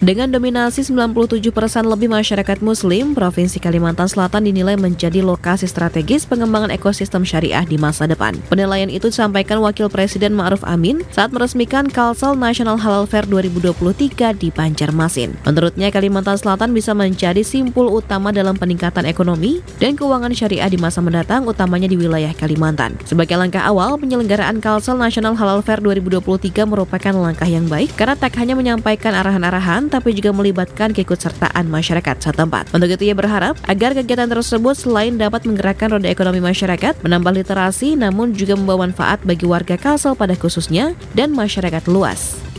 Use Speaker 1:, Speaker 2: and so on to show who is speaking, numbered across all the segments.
Speaker 1: Dengan dominasi 97 persen lebih masyarakat muslim, Provinsi Kalimantan Selatan dinilai menjadi lokasi strategis pengembangan ekosistem syariah di masa depan. Penilaian itu disampaikan Wakil Presiden Ma'ruf Amin saat meresmikan Kalsel National Halal Fair 2023 di Banjarmasin. Menurutnya, Kalimantan Selatan bisa menjadi simpul utama dalam peningkatan ekonomi dan keuangan syariah di masa mendatang, utamanya di wilayah Kalimantan. Sebagai langkah awal, penyelenggaraan Kalsel National Halal Fair 2023 merupakan langkah yang baik karena tak hanya menyampaikan arahan-arahan, tapi juga melibatkan keikutsertaan masyarakat setempat. Untuk itu ia berharap agar kegiatan tersebut selain dapat menggerakkan roda ekonomi masyarakat, menambah literasi, namun juga membawa manfaat bagi warga Kalsel pada khususnya dan masyarakat luas.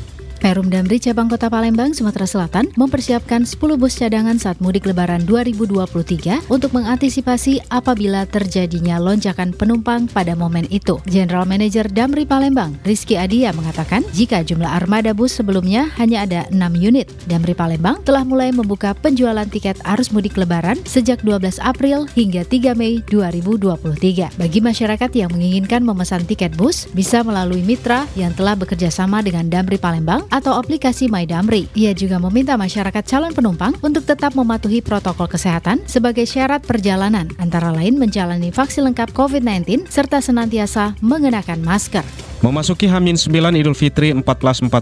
Speaker 2: Perum Damri Cabang Kota Palembang, Sumatera Selatan mempersiapkan 10 bus cadangan saat mudik lebaran 2023 untuk mengantisipasi apabila terjadinya lonjakan penumpang pada momen itu. General Manager Damri Palembang, Rizky Adia mengatakan jika jumlah armada bus sebelumnya hanya ada 6 unit, Damri Palembang telah mulai membuka penjualan tiket arus mudik lebaran sejak 12 April hingga 3 Mei 2023. Bagi masyarakat yang menginginkan memesan tiket bus, bisa melalui mitra yang telah bekerja sama dengan Damri Palembang atau aplikasi MyDamri. Ia juga meminta masyarakat calon penumpang untuk tetap mematuhi protokol kesehatan sebagai syarat perjalanan, antara lain menjalani vaksin lengkap COVID-19 serta senantiasa mengenakan masker.
Speaker 3: Memasuki Hamin 9 Idul Fitri 1444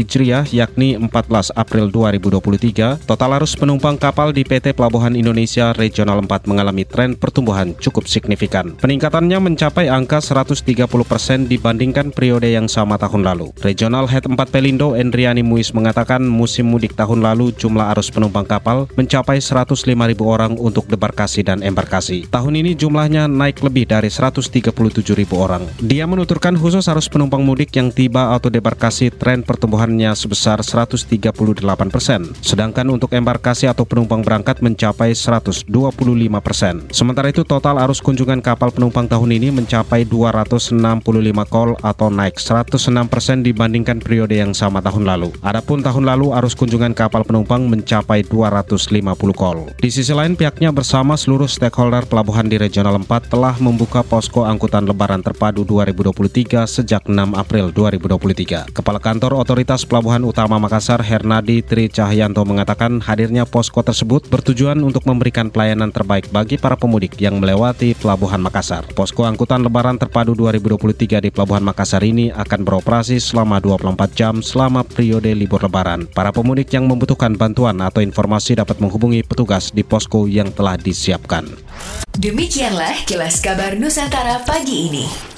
Speaker 3: Hijriah yakni 14 April 2023, total arus penumpang kapal di PT Pelabuhan Indonesia Regional 4 mengalami tren pertumbuhan cukup signifikan. Peningkatannya mencapai angka 130 persen dibandingkan periode yang sama tahun lalu. Regional Head 4 Pelindo Endriani Muiz mengatakan musim mudik tahun lalu jumlah arus penumpang kapal mencapai 105 ribu orang untuk debarkasi dan embarkasi. Tahun ini jumlahnya naik lebih dari 137 ribu orang. Dia menuturkan khusus arus penumpang mudik yang tiba atau debarkasi tren pertumbuhannya sebesar 138 persen, sedangkan untuk embarkasi atau penumpang berangkat mencapai 125 persen. Sementara itu total arus kunjungan kapal penumpang tahun ini mencapai 265 kol atau naik 106 persen dibandingkan periode yang sama tahun lalu. Adapun tahun lalu arus kunjungan kapal penumpang mencapai 250 kol. Di sisi lain pihaknya bersama seluruh stakeholder pelabuhan di Regional 4 telah membuka posko angkutan lebaran terpadu 2023 sejak sejak 6 April 2023. Kepala Kantor Otoritas Pelabuhan Utama Makassar Hernadi Tri Cahyanto mengatakan hadirnya posko tersebut bertujuan untuk memberikan pelayanan terbaik bagi para pemudik yang melewati Pelabuhan Makassar. Posko angkutan lebaran terpadu 2023 di Pelabuhan Makassar ini akan beroperasi selama 24 jam selama periode libur lebaran. Para pemudik yang membutuhkan bantuan atau informasi dapat menghubungi petugas di posko yang telah disiapkan.
Speaker 4: Demikianlah kilas kabar Nusantara pagi ini.